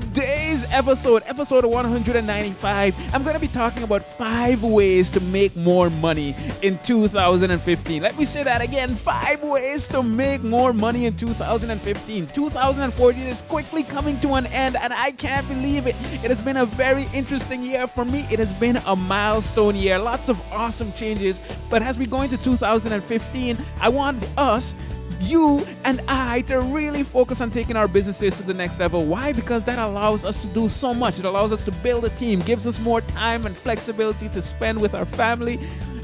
today's episode, episode 195, I'm going to be talking about five ways to make more money in 2015. Let me say that again five ways to make more money in 2015. 2014 is quickly coming to an end, and I can't believe it. It has been a very interesting year for me. It has been a milestone year, lots of awesome changes. But as we go into 2015, I want us you and I to really focus on taking our businesses to the next level. Why? Because that allows us to do so much. It allows us to build a team, gives us more time and flexibility to spend with our family,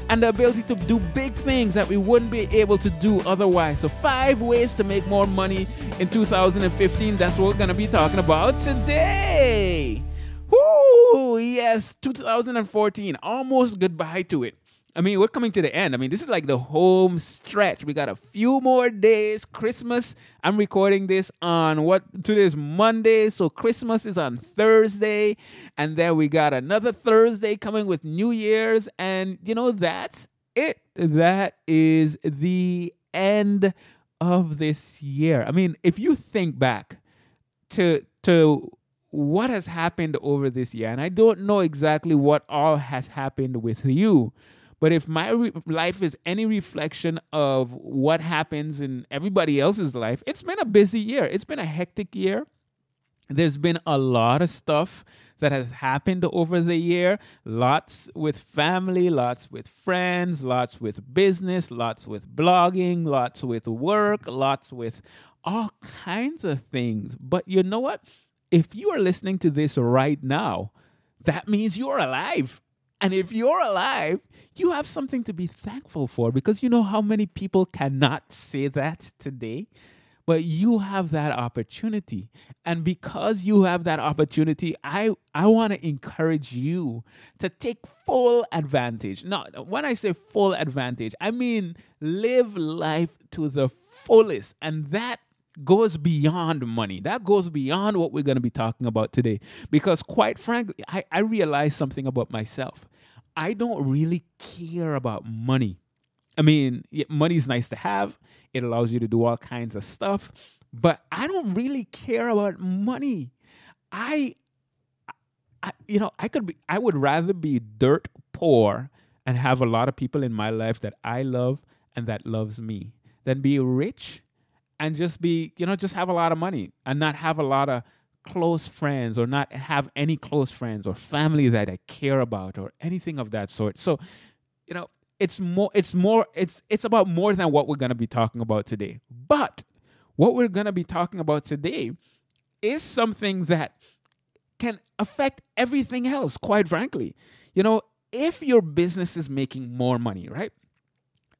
and the ability to do big things that we wouldn't be able to do otherwise. So, five ways to make more money in 2015. That's what we're going to be talking about today. Woo! Yes, 2014. Almost goodbye to it. I mean, we're coming to the end. I mean, this is like the home stretch. We got a few more days. Christmas. I'm recording this on what today is Monday, so Christmas is on Thursday, and then we got another Thursday coming with New Year's, and you know that's it. That is the end of this year. I mean, if you think back to to what has happened over this year, and I don't know exactly what all has happened with you, but if my re- life is any reflection of what happens in everybody else's life, it's been a busy year. It's been a hectic year. There's been a lot of stuff that has happened over the year. Lots with family, lots with friends, lots with business, lots with blogging, lots with work, lots with all kinds of things. But you know what? If you are listening to this right now, that means you're alive. And if you're alive, you have something to be thankful for because you know how many people cannot say that today? But you have that opportunity. And because you have that opportunity, I, I want to encourage you to take full advantage. Now, when I say full advantage, I mean live life to the fullest. And that goes beyond money. That goes beyond what we're going to be talking about today. Because, quite frankly, I, I realized something about myself. I don't really care about money. I mean, money's nice to have, it allows you to do all kinds of stuff, but I don't really care about money. I, I you know, I could be, I would rather be dirt poor and have a lot of people in my life that I love and that loves me than be rich and just be, you know, just have a lot of money and not have a lot of close friends or not have any close friends or family that I care about or anything of that sort. So, you know, it's more it's more it's it's about more than what we're going to be talking about today. But what we're going to be talking about today is something that can affect everything else, quite frankly. You know, if your business is making more money, right?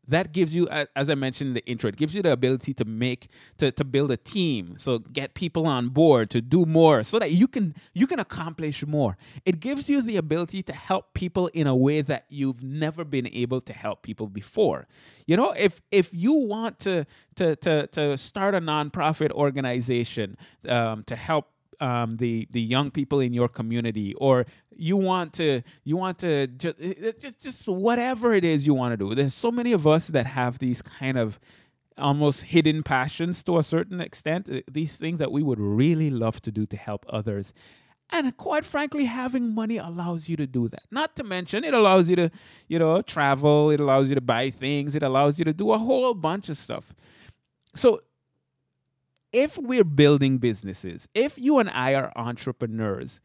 That gives you as i mentioned in the intro it gives you the ability to make to, to build a team. So get people on board to do more so that you can you can accomplish more. It gives you the ability to help people in a way that you've never been able to help people before. You know if if you want to to to, to start a nonprofit organization um, to help um, the the young people in your community, or you want to you want to just, eh, eh, just just whatever it is you want to do. There's so many of us that have these kind of almost hidden passions to a certain extent. Eh, these things that we would really love to do to help others. And quite frankly, having money allows you to do that. Not to mention, it allows you to, you know, travel. It allows you to buy things. It allows you to do a whole bunch of stuff. So if we're building businesses, if you and I are entrepreneurs,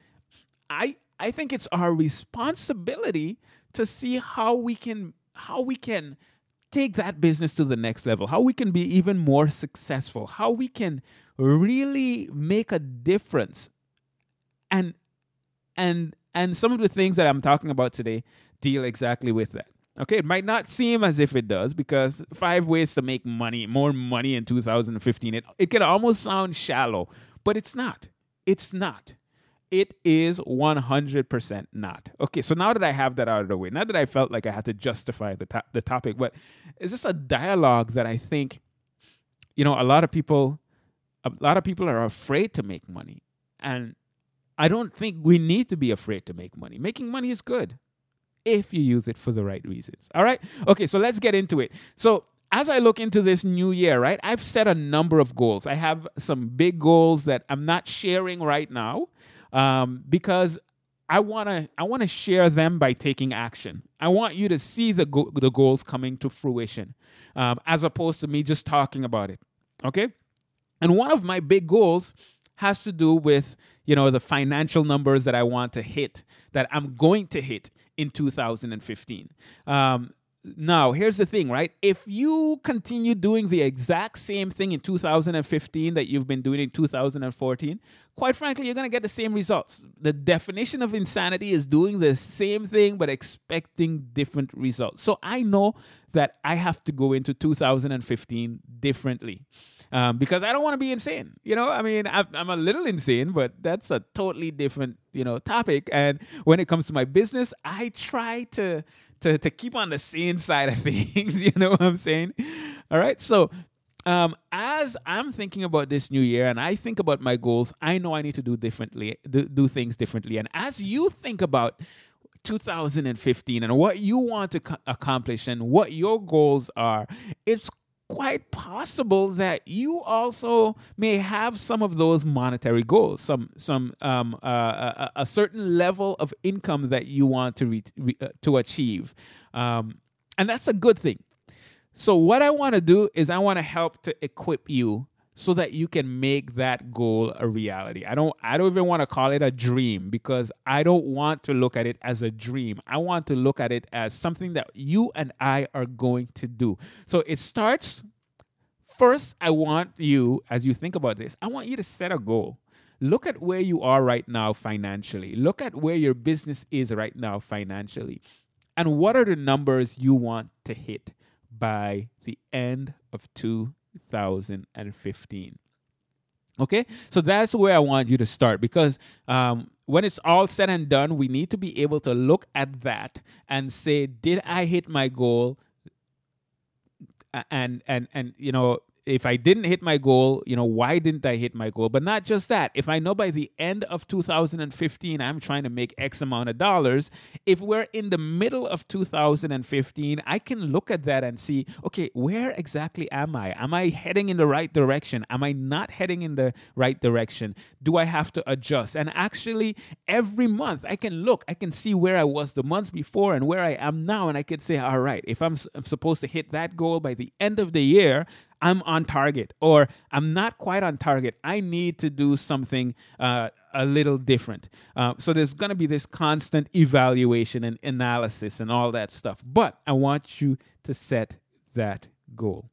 I I think it's our responsibility to see how we can how we can take that business to the next level, how we can be even more successful, how we can really make a difference. And and and some of the things that I'm talking about today deal exactly with that. Okay, it might not seem as if it does because five ways to make money, more money in 2015. It it can almost sound shallow, but it's not. It's not. It is 100% not. Okay, so now that I have that out of the way, not that I felt like I had to justify the, to- the topic, but it's just a dialogue that I think, you know, a lot of people, a lot of people are afraid to make money. And I don't think we need to be afraid to make money. Making money is good if you use it for the right reasons. All right? Okay, so let's get into it. So, as I look into this new year, right, I've set a number of goals. I have some big goals that I'm not sharing right now um, because I want to I want to share them by taking action. I want you to see the go- the goals coming to fruition, um, as opposed to me just talking about it. Okay, and one of my big goals has to do with you know the financial numbers that I want to hit that I'm going to hit in 2015. Um, now, here's the thing, right? If you continue doing the exact same thing in 2015 that you've been doing in 2014, quite frankly, you're going to get the same results. The definition of insanity is doing the same thing but expecting different results. So I know that I have to go into 2015 differently. Um, because I don't want to be insane. You know, I mean, I'm, I'm a little insane, but that's a totally different, you know, topic. And when it comes to my business, I try to to to keep on the sane side of things. You know what I'm saying? All right. So um, as I'm thinking about this new year and I think about my goals, I know I need to do differently, do, do things differently. And as you think about 2015 and what you want to co- accomplish and what your goals are, it's quite possible that you also may have some of those monetary goals, some some um, uh, a, a certain level of income that you want to re- re- uh, to achieve, um, and that's a good thing. So what I want to do is I want to help to equip you so that you can make that goal a reality. I don't I don't even want to call it a dream because I don't want to look at it as a dream. I want to look at it as something that you and I are going to do. So it starts first I want you as you think about this, I want you to set a goal. Look at where you are right now financially. Look at where your business is right now financially. And what are the numbers you want to hit by the end of 2015? Okay, so that's where I want you to start because um, when it's all said and done, we need to be able to look at that and say, did I hit my goal? And and and you know, if I didn't hit my goal, you know, why didn't I hit my goal? But not just that. If I know by the end of 2015 I'm trying to make X amount of dollars, if we're in the middle of 2015, I can look at that and see, okay, where exactly am I? Am I heading in the right direction? Am I not heading in the right direction? Do I have to adjust? And actually, every month I can look, I can see where I was the months before and where I am now. And I could say, all right, if I'm, I'm supposed to hit that goal by the end of the year, I'm on target or I'm not quite on target. I need to do something uh, a little different. Uh, so there's going to be this constant evaluation and analysis and all that stuff. But I want you to set that goal.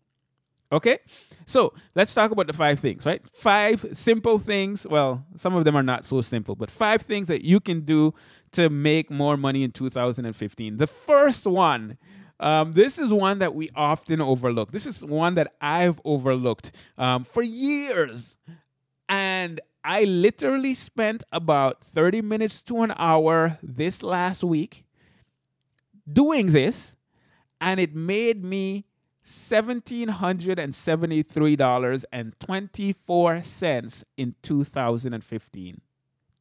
Okay? So let's talk about the five things, right? Five simple things. Well, some of them are not so simple, but five things that you can do to make more money in 2015. The first one um, this is one that we often overlook. This is one that I've overlooked um, for years. And I literally spent about 30 minutes to an hour this last week doing this, and it made me $1,773.24 in 2015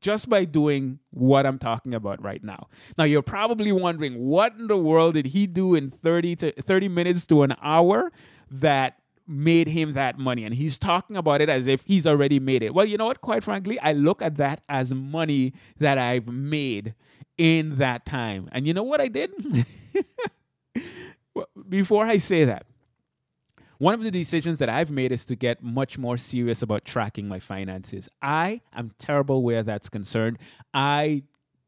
just by doing what I'm talking about right now. Now you're probably wondering what in the world did he do in 30 to 30 minutes to an hour that made him that money and he's talking about it as if he's already made it. Well, you know what, quite frankly, I look at that as money that I've made in that time. And you know what I did? Before I say that, one of the decisions that I've made is to get much more serious about tracking my finances. I am terrible where that's concerned. I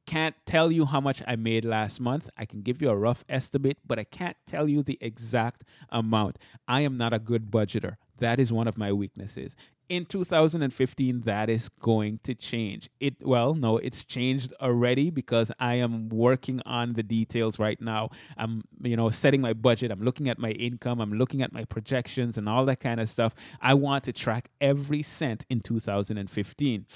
can't tell you how much I made last month. I can give you a rough estimate, but I can't tell you the exact amount. I am not a good budgeter. That is one of my weaknesses. In 2015, that is going to change. It well, no, it's changed already because I am working on the details right now. I'm, you know, setting my budget. I'm looking at my income. I'm looking at my projections and all that kind of stuff. I want to track every cent in 2015.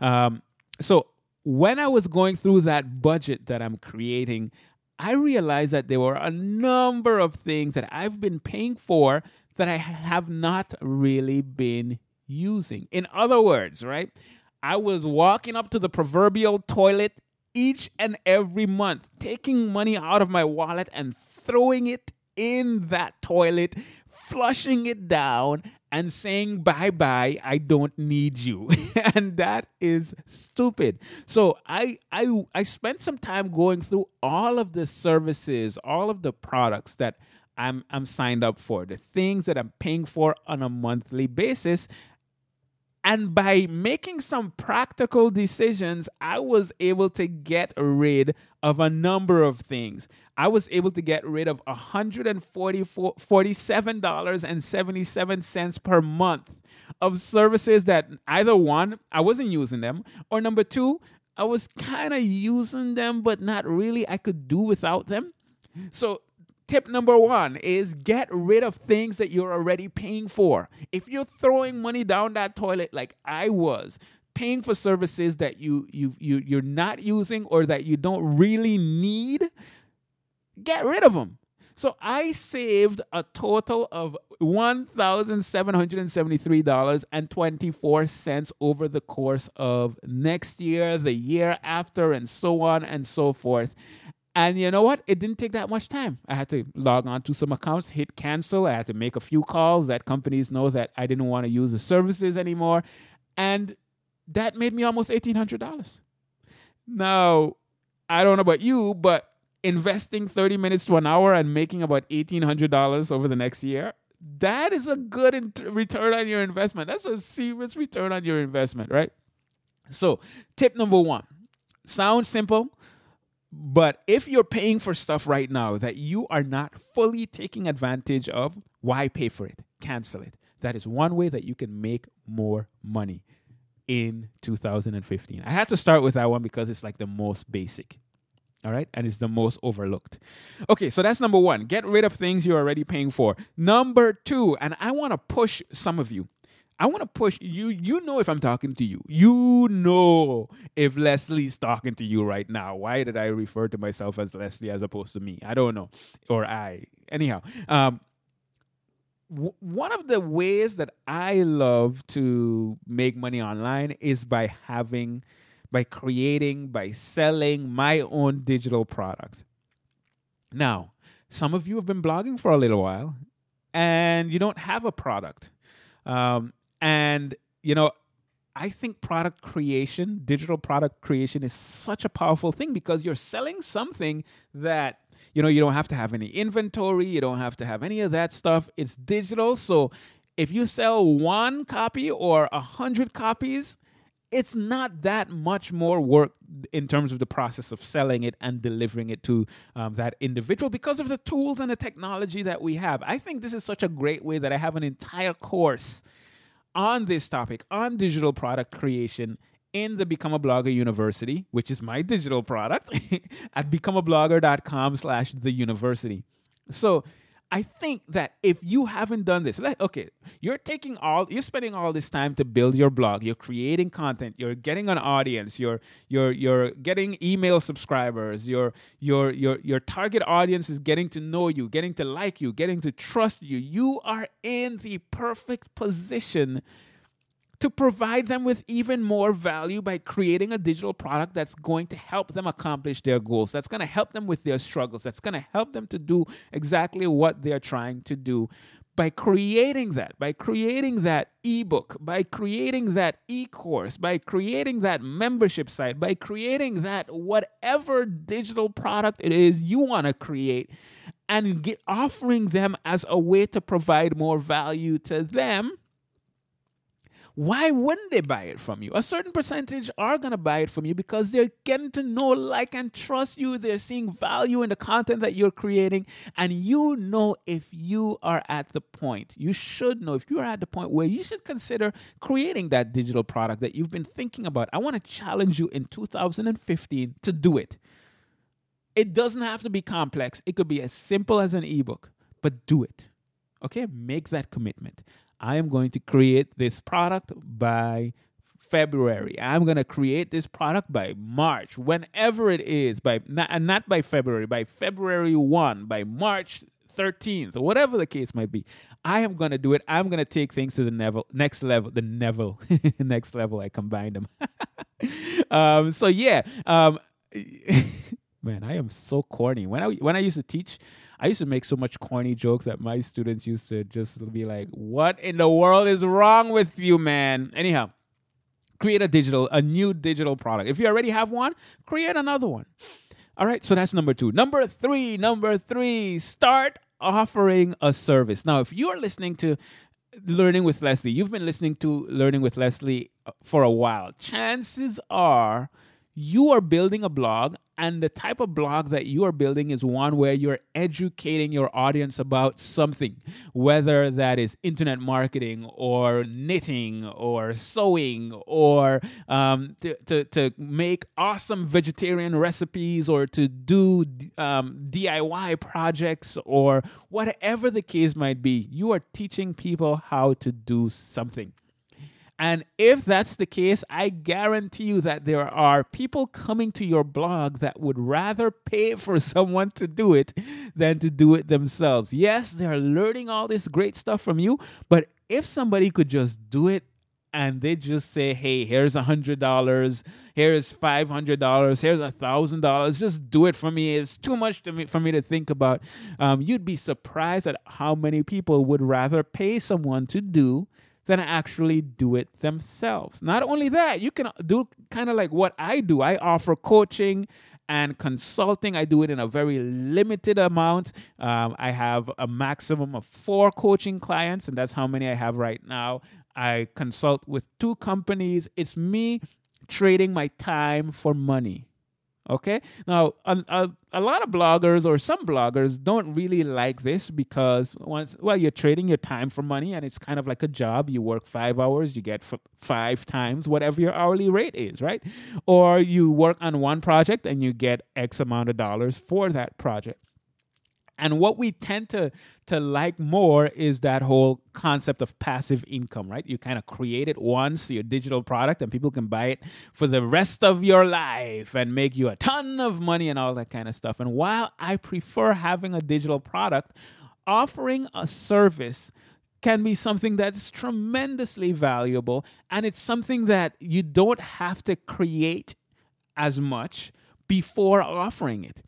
Um, so when I was going through that budget that I'm creating, I realized that there were a number of things that I've been paying for that I have not really been using. In other words, right? I was walking up to the proverbial toilet each and every month, taking money out of my wallet and throwing it in that toilet, flushing it down, and saying bye bye i don't need you and that is stupid so i i i spent some time going through all of the services all of the products that i'm i'm signed up for the things that i'm paying for on a monthly basis and by making some practical decisions, I was able to get rid of a number of things. I was able to get rid of $147.77 per month of services that either one, I wasn't using them, or number two, I was kind of using them, but not really. I could do without them. So tip number one is get rid of things that you're already paying for. If you're throwing money down that toilet like I was, paying for services that you you you you're not using or that you don't really need, get rid of them. So I saved a total of $1,773.24 over the course of next year, the year after, and so on and so forth. And you know what? It didn't take that much time. I had to log on to some accounts, hit cancel. I had to make a few calls that companies know that I didn't want to use the services anymore. And that made me almost $1,800. Now, I don't know about you, but investing 30 minutes to an hour and making about $1,800 over the next year, that is a good in- return on your investment. That's a serious return on your investment, right? So, tip number one sounds simple but if you're paying for stuff right now that you are not fully taking advantage of, why pay for it? Cancel it. That is one way that you can make more money in 2015. I had to start with that one because it's like the most basic. All right. And it's the most overlooked. Okay. So that's number one. Get rid of things you're already paying for. Number two, and I want to push some of you. I want to push you. You know if I'm talking to you. You know if Leslie's talking to you right now. Why did I refer to myself as Leslie as opposed to me? I don't know. Or I. Anyhow, um, w- one of the ways that I love to make money online is by having, by creating, by selling my own digital products. Now, some of you have been blogging for a little while and you don't have a product. Um, and, you know, I think product creation, digital product creation is such a powerful thing because you're selling something that, you know, you don't have to have any inventory, you don't have to have any of that stuff. It's digital. So if you sell one copy or a hundred copies, it's not that much more work in terms of the process of selling it and delivering it to um, that individual because of the tools and the technology that we have. I think this is such a great way that I have an entire course on this topic, on digital product creation in the Become a Blogger University, which is my digital product, at becomeablogger.com slash the university. So I think that if you haven't done this, like, okay, you're taking all, you're spending all this time to build your blog. You're creating content. You're getting an audience. You're you're you're getting email subscribers. Your your your your target audience is getting to know you, getting to like you, getting to trust you. You are in the perfect position to provide them with even more value by creating a digital product that's going to help them accomplish their goals, that's going to help them with their struggles, that's going to help them to do exactly what they're trying to do. By creating that, by creating that ebook, by creating that e course, by creating that membership site, by creating that whatever digital product it is you want to create, and get, offering them as a way to provide more value to them, why wouldn't they buy it from you? A certain percentage are going to buy it from you because they're getting to know, like, and trust you. They're seeing value in the content that you're creating. And you know if you are at the point, you should know if you are at the point where you should consider creating that digital product that you've been thinking about. I want to challenge you in 2015 to do it. It doesn't have to be complex, it could be as simple as an ebook, but do it. Okay, make that commitment. I am going to create this product by February. I'm going to create this product by March, whenever it is, by not, not by February, by February 1, by March 13th, or whatever the case might be. I am going to do it. I'm going to take things to the level, next level, the Neville, next level. I combined them. um, so yeah, um, man, I am so corny. When I when I used to teach, I used to make so much corny jokes that my students used to just be like, "What in the world is wrong with you, man?" Anyhow, create a digital, a new digital product. If you already have one, create another one. All right, so that's number two. Number three, number three, start offering a service. Now, if you're listening to Learning with Leslie, you've been listening to Learning with Leslie uh, for a while. Chances are you are building a blog, and the type of blog that you are building is one where you're educating your audience about something, whether that is internet marketing or knitting or sewing or um, to, to, to make awesome vegetarian recipes or to do um, DIY projects or whatever the case might be. You are teaching people how to do something. And if that's the case, I guarantee you that there are people coming to your blog that would rather pay for someone to do it than to do it themselves. Yes, they're learning all this great stuff from you, but if somebody could just do it and they just say, hey, here's a hundred dollars, here's five hundred dollars, here's a thousand dollars, just do it for me. It's too much to me for me to think about. Um, you'd be surprised at how many people would rather pay someone to do than actually do it themselves. Not only that, you can do kind of like what I do. I offer coaching and consulting. I do it in a very limited amount. Um, I have a maximum of four coaching clients, and that's how many I have right now. I consult with two companies. It's me trading my time for money. Okay. Now, a, a, a, lot of bloggers or some bloggers don't really like this because once, well, you're trading your time for money and it's kind of like a job. You work five hours, you get f- five times whatever your hourly rate is, right? Or you work on one project and you get X amount of dollars for that project. And what we tend to to like more is that whole concept of passive income, right? You kind of create it once, your digital product, and people can buy it for the rest of your life and make you a ton of money and all that kind of stuff. And while I prefer having a digital product, offering a service can be something that's tremendously valuable and it's something that you don't have to create as much before offering it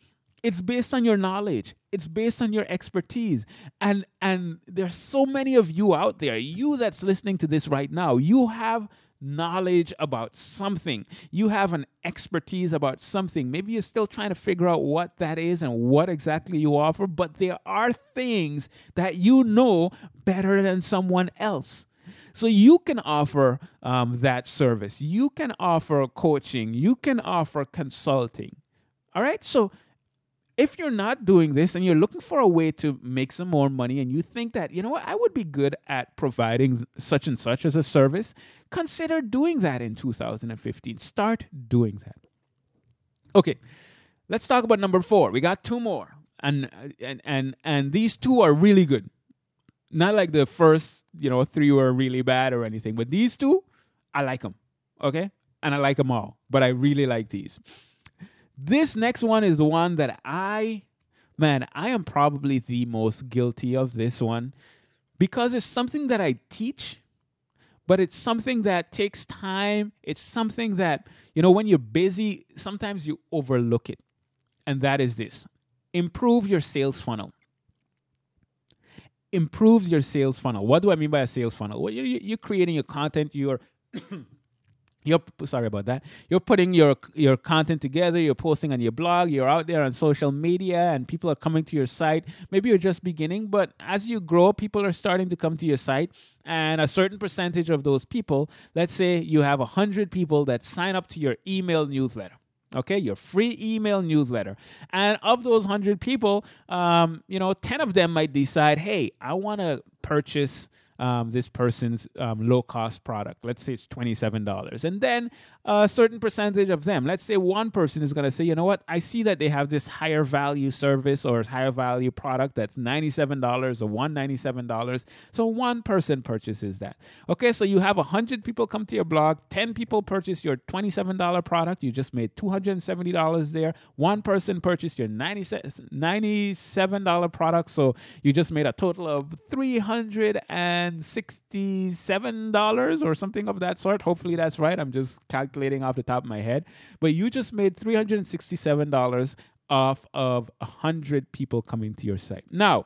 it's based on your knowledge. It's based on your expertise. And and there's so many of you out there you that's listening to this right now you have knowledge about something. You have an expertise about something. Maybe you're still trying to figure out what that is and what exactly you offer but there are things that you know better than someone else. So you can offer um, that service. You can offer coaching. You can offer consulting. All right? So if you're not doing this and you're looking for a way to make some more money and you think that, you know what, I would be good at providing such and such as a service, consider doing that in 2015. Start doing that. Okay, let's talk about number four. We got two more. And, and and and these two are really good. Not like the first, you know, three were really bad or anything, but these two, I like them. Okay, and I like them all, but I really like these. This next one is the one that I, man, I am probably the most guilty of this one because it's something that I teach, but it's something that takes time. It's something that, you know, when you're busy, sometimes you overlook it. And that is this improve your sales funnel. Improve your sales funnel. What do I mean by a sales funnel? Well, you're, you're creating your content, you're you're sorry about that. You're putting your your content together you're posting on your blog you're out there on social media and people are coming to your site. Maybe you're just beginning but as you grow people are starting to come to your site and a certain percentage of those people let's say you have 100 people that sign up to your email newsletter okay? Your free email newsletter. And of those 100 people um, you know 10 of them might decide hey i want to purchase um, this person's um, low cost product. Let's say it's $27. And then a certain percentage of them, let's say one person is going to say, you know what, I see that they have this higher value service or higher value product that's $97 or $197. So one person purchases that. Okay, so you have 100 people come to your blog, 10 people purchase your $27 product, you just made $270 there. One person purchased your $97 product, so you just made a total of 300 and $67 or something of that sort. Hopefully that's right. I'm just calculating off the top of my head. But you just made $367 off of 100 people coming to your site. Now,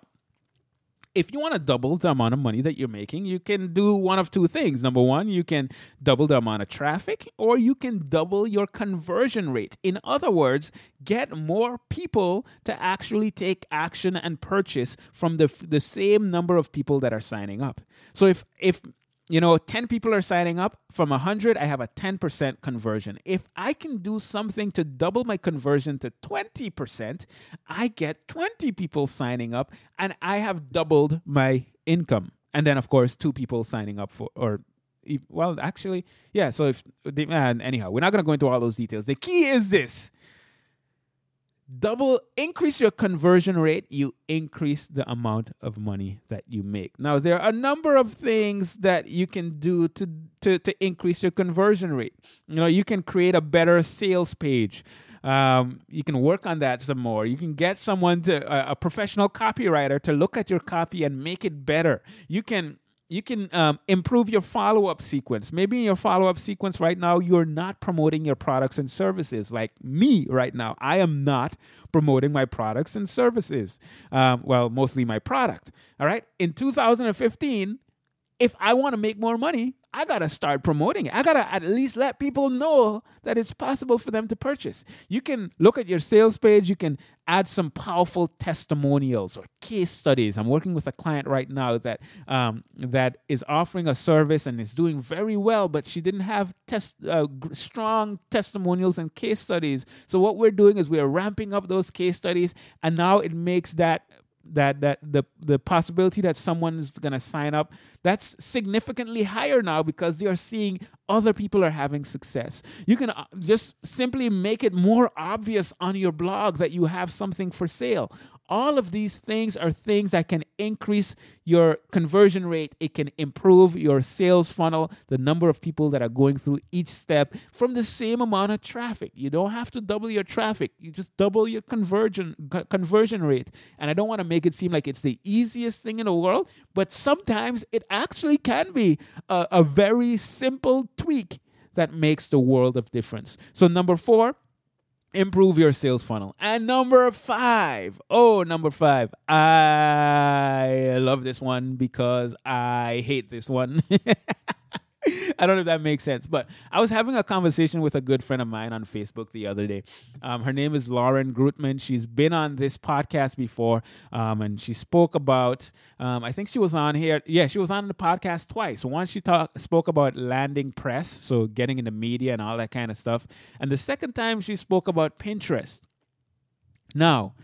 if you want to double the amount of money that you're making, you can do one of two things. Number one, you can double the amount of traffic, or you can double your conversion rate. In other words, get more people to actually take action and purchase from the, the same number of people that are signing up. So if if you know 10 people are signing up. From 100 i have a 10% conversion. If i can do something to double my conversion to 20% i get 20 people signing up and i have doubled my income. And then of course two people signing up for or well actually yeah so if and anyhow we're not going to go into all those details. The key is this double increase your conversion rate you increase the amount of money that you make. Now there are a number of things that you can do to to, to increase your conversion rate. You know you can create a better sales page. Um, you can work on that some more. You can get someone to a, a professional copywriter to look at your copy and make it better. You can you can um, improve your follow up sequence. Maybe in your follow up sequence right now, you're not promoting your products and services. Like me right now, I am not promoting my products and services. Um, well, mostly my product. All right. In 2015, if I want to make more money, I got to start promoting it. I got to at least let people know that it's possible for them to purchase. You can look at your sales page, you can add some powerful testimonials or case studies. I'm working with a client right now that um, that is offering a service and is doing very well, but she didn't have test, uh, strong testimonials and case studies. So what we're doing is we're ramping up those case studies, and now it makes that that that the the possibility that someone's going to sign up that's significantly higher now because they are seeing other people are having success. You can uh, just simply make it more obvious on your blog that you have something for sale all of these things are things that can increase your conversion rate. It can improve your sales funnel, the number of people that are going through each step from the same amount of traffic. You don't have to double your traffic. You just double your conversion conversion rate. And I don't want to make it seem like it's the easiest thing in the world, but sometimes it actually can be a, a very simple tweak that makes the world of difference. So number 4, improve your sales funnel. And number five, oh, number five, I love this one because I hate this one. I don't know if that makes sense, but I was having a conversation with a good friend of mine on Facebook the other day. Um, her name is Lauren Greutman. She's been on this podcast before, um, and she spoke about. Um, I think she was on here. Yeah, she was on the podcast twice. Once she talk, spoke about landing press, so getting in the media and all that kind of stuff, and the second time she spoke about Pinterest. Now,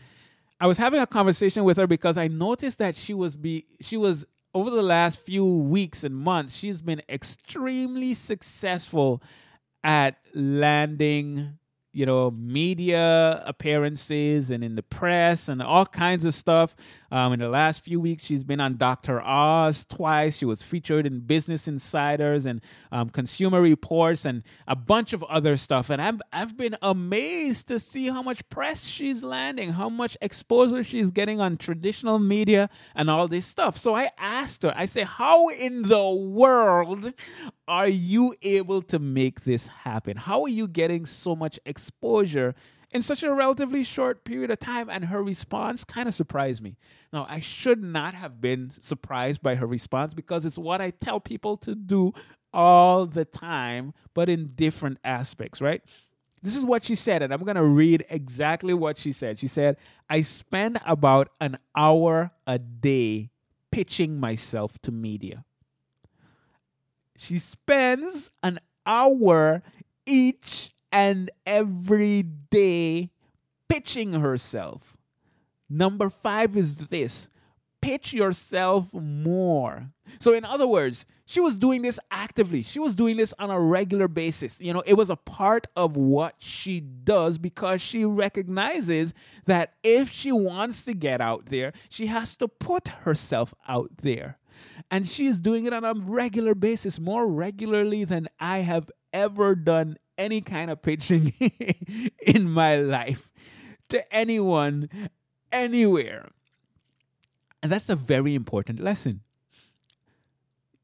I was having a conversation with her because I noticed that she was be she was over the last few weeks and months, she's been extremely successful at landing you know, media appearances and in the press and all kinds of stuff. Um, in the last few weeks, she's been on Dr. Oz twice. She was featured in Business Insiders and um, Consumer Reports and a bunch of other stuff. And I've, I've been amazed to see how much press she's landing, how much exposure she's getting on traditional media and all this stuff. So I asked her, I say, how in the world are you able to make this happen? How are you getting so much exposure in such a relatively short period of time? And her response kind of surprised me. Now, I should not have been surprised by her response because it's what I tell people to do all the time, but in different aspects, right? This is what she said, and I'm going to read exactly what she said. She said, I spend about an hour a day pitching myself to media. She spends an hour each and every day pitching herself. Number five is this pitch yourself more. So, in other words, she was doing this actively. She was doing this on a regular basis. You know, it was a part of what she does because she recognizes that if she wants to get out there, she has to put herself out there. And she is doing it on a regular basis, more regularly than I have ever done any kind of pitching in my life to anyone, anywhere. And that's a very important lesson.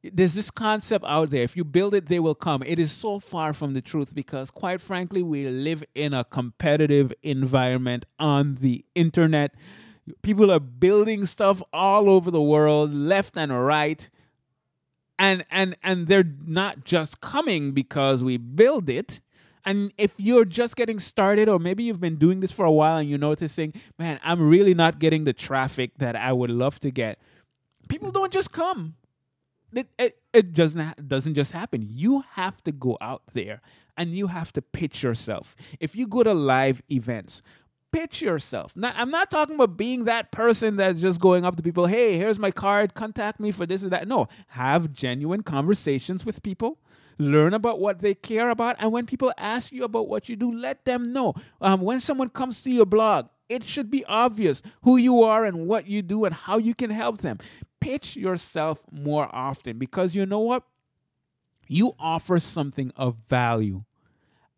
There's this concept out there if you build it, they will come. It is so far from the truth because, quite frankly, we live in a competitive environment on the internet. People are building stuff all over the world, left and right. And, and and they're not just coming because we build it and if you're just getting started, or maybe you've been doing this for a while and you're noticing, man, I'm really not getting the traffic that I would love to get, people don't just come. It, it, it doesn't, doesn't just happen. You have to go out there and you have to pitch yourself. If you go to live events, pitch yourself. Now, I'm not talking about being that person that's just going up to people, hey, here's my card, contact me for this and that. No, have genuine conversations with people learn about what they care about. And when people ask you about what you do, let them know. Um, when someone comes to your blog, it should be obvious who you are and what you do and how you can help them. Pitch yourself more often because you know what? You offer something of value,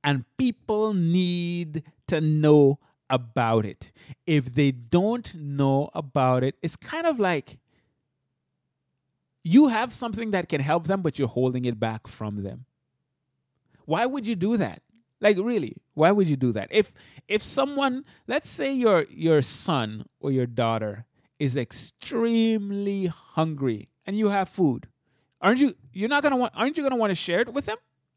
and people need to know about it. If they don't know about it, it's kind of like you have something that can help them, but you're holding it back from them. Why would you do that? Like really, why would you do that? If if someone, let's say your your son or your daughter is extremely hungry and you have food, aren't you you're not gonna want aren't you gonna want to share it with them?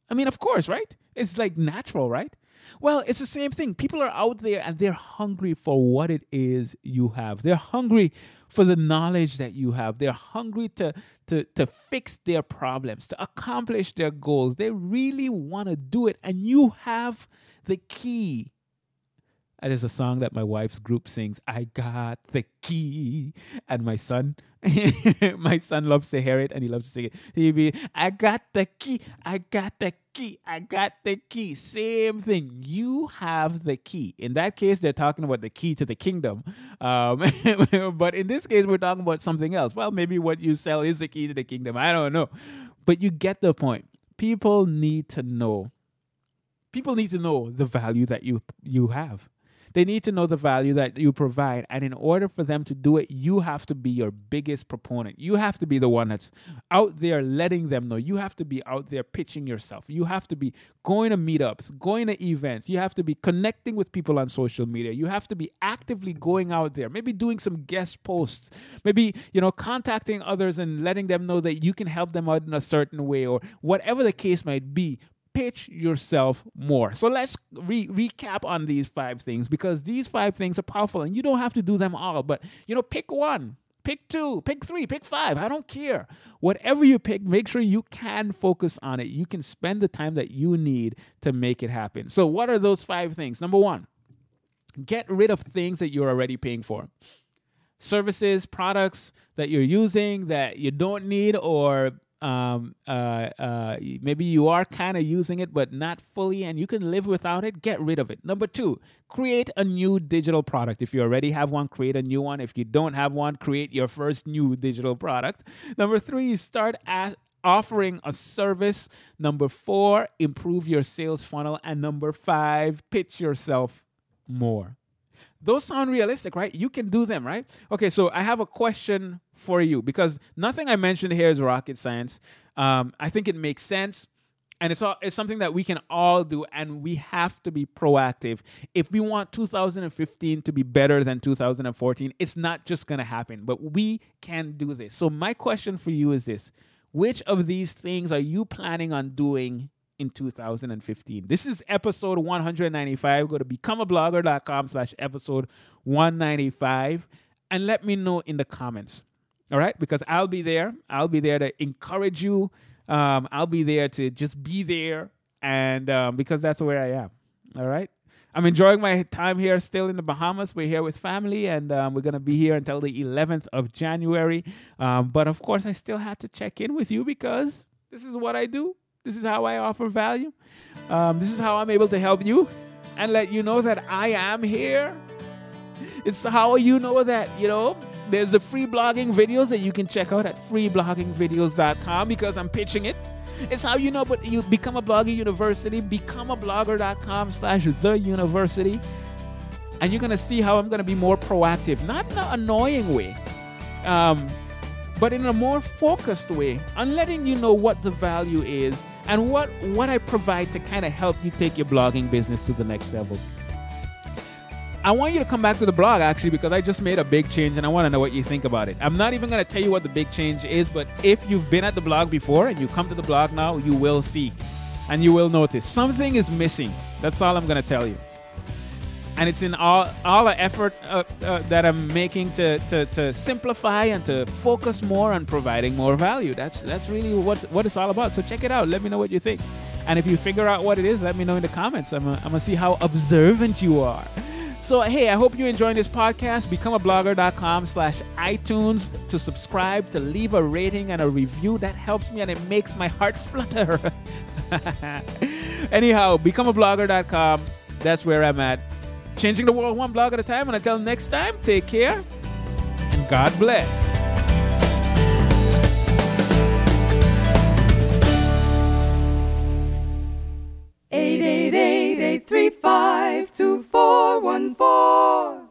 I mean, of course, right? It's like natural, right? Well, it's the same thing. People are out there and they're hungry for what it is you have. They're hungry for the knowledge that you have. They're hungry to, to, to fix their problems, to accomplish their goals. They really want to do it. And you have the key that is a song that my wife's group sings. I got the key, and my son, my son loves to hear it, and he loves to sing it. He be, I got the key, I got the key, I got the key. Same thing. You have the key. In that case, they're talking about the key to the kingdom. Um, but in this case, we're talking about something else. Well, maybe what you sell is the key to the kingdom. I don't know, but you get the point. People need to know. People need to know the value that you you have they need to know the value that you provide. And in order for them to do it, you have to be your biggest proponent. You have to be the one that's out there letting them know. You have to be out there pitching yourself. You have to be going to meetups, going to events. You have to be connecting with people on social media. You have to be actively going out there, maybe doing some guest posts, maybe, you know, contacting others and letting them know that you can help them out in a certain way or whatever the case might be pitch yourself more. So let's re- recap on these five things because these five things are powerful and you don't have to do them all, but you know, pick one. Pick two, pick three, pick five. I don't care. Whatever you pick, make sure you can focus on it. You can spend the time that you need to make it happen. So, what are those five things? Number one, get rid of things that you're already paying for services, products that you're using that you don't need or um, uh, uh, maybe you are kind of using it, but not fully, and you can live without it, get rid of it. Number two, create a new digital product. If you already have one, create a new one. If you don't have one, create your first new digital product. Number three, start offering a service. Number four, improve your sales funnel. And number five, pitch yourself more. Those sound realistic, right? You can do them, right? Okay, so I have a question for you because nothing I mentioned here is rocket science. Um, I think it makes sense. And it's, all, it's something that we can all do, and we have to be proactive. If we want 2015 to be better than 2014, it's not just to happen, but we can do this. So, my question for you is this Which of these things are you planning on doing in 2015? This is episode 195. Go to becomeablogger.com slash episode 195 and let me know in the comments. All right? Because I'll be there. I'll be there to encourage you. Um, I'll be there to just be there. And um, because that's where I am. All right? I'm enjoying my time here still in the Bahamas. We're here with family, and um, we're going to be here until the 11th of January. Um, but of course, I still had to check in with you because this is what I do. This is how I offer value. Um, this is how I'm able to help you and let you know that I am here. It's how you know that, you know, there's the free blogging videos that you can check out at freebloggingvideos.com because I'm pitching it. It's how you know, but you become a blogger university, becomeablogger.com slash the university. And you're going to see how I'm going to be more proactive, not in an annoying way, um, but in a more focused way on letting you know what the value is and what, what I provide to kind of help you take your blogging business to the next level. I want you to come back to the blog actually because I just made a big change and I want to know what you think about it. I'm not even going to tell you what the big change is, but if you've been at the blog before and you come to the blog now, you will see and you will notice something is missing. That's all I'm going to tell you. And it's in all all the effort uh, uh, that I'm making to, to, to simplify and to focus more on providing more value. That's that's really what's, what it's all about. So check it out. Let me know what you think. And if you figure out what it is, let me know in the comments. I'm going to see how observant you are. So, hey, I hope you're enjoying this podcast. Becomeablogger.com slash iTunes to subscribe, to leave a rating and a review. That helps me and it makes my heart flutter. Anyhow, becomeablogger.com. That's where I'm at. Changing the world one blog at a time. And until next time, take care and God bless. Eight eight eight eight three five two four one four.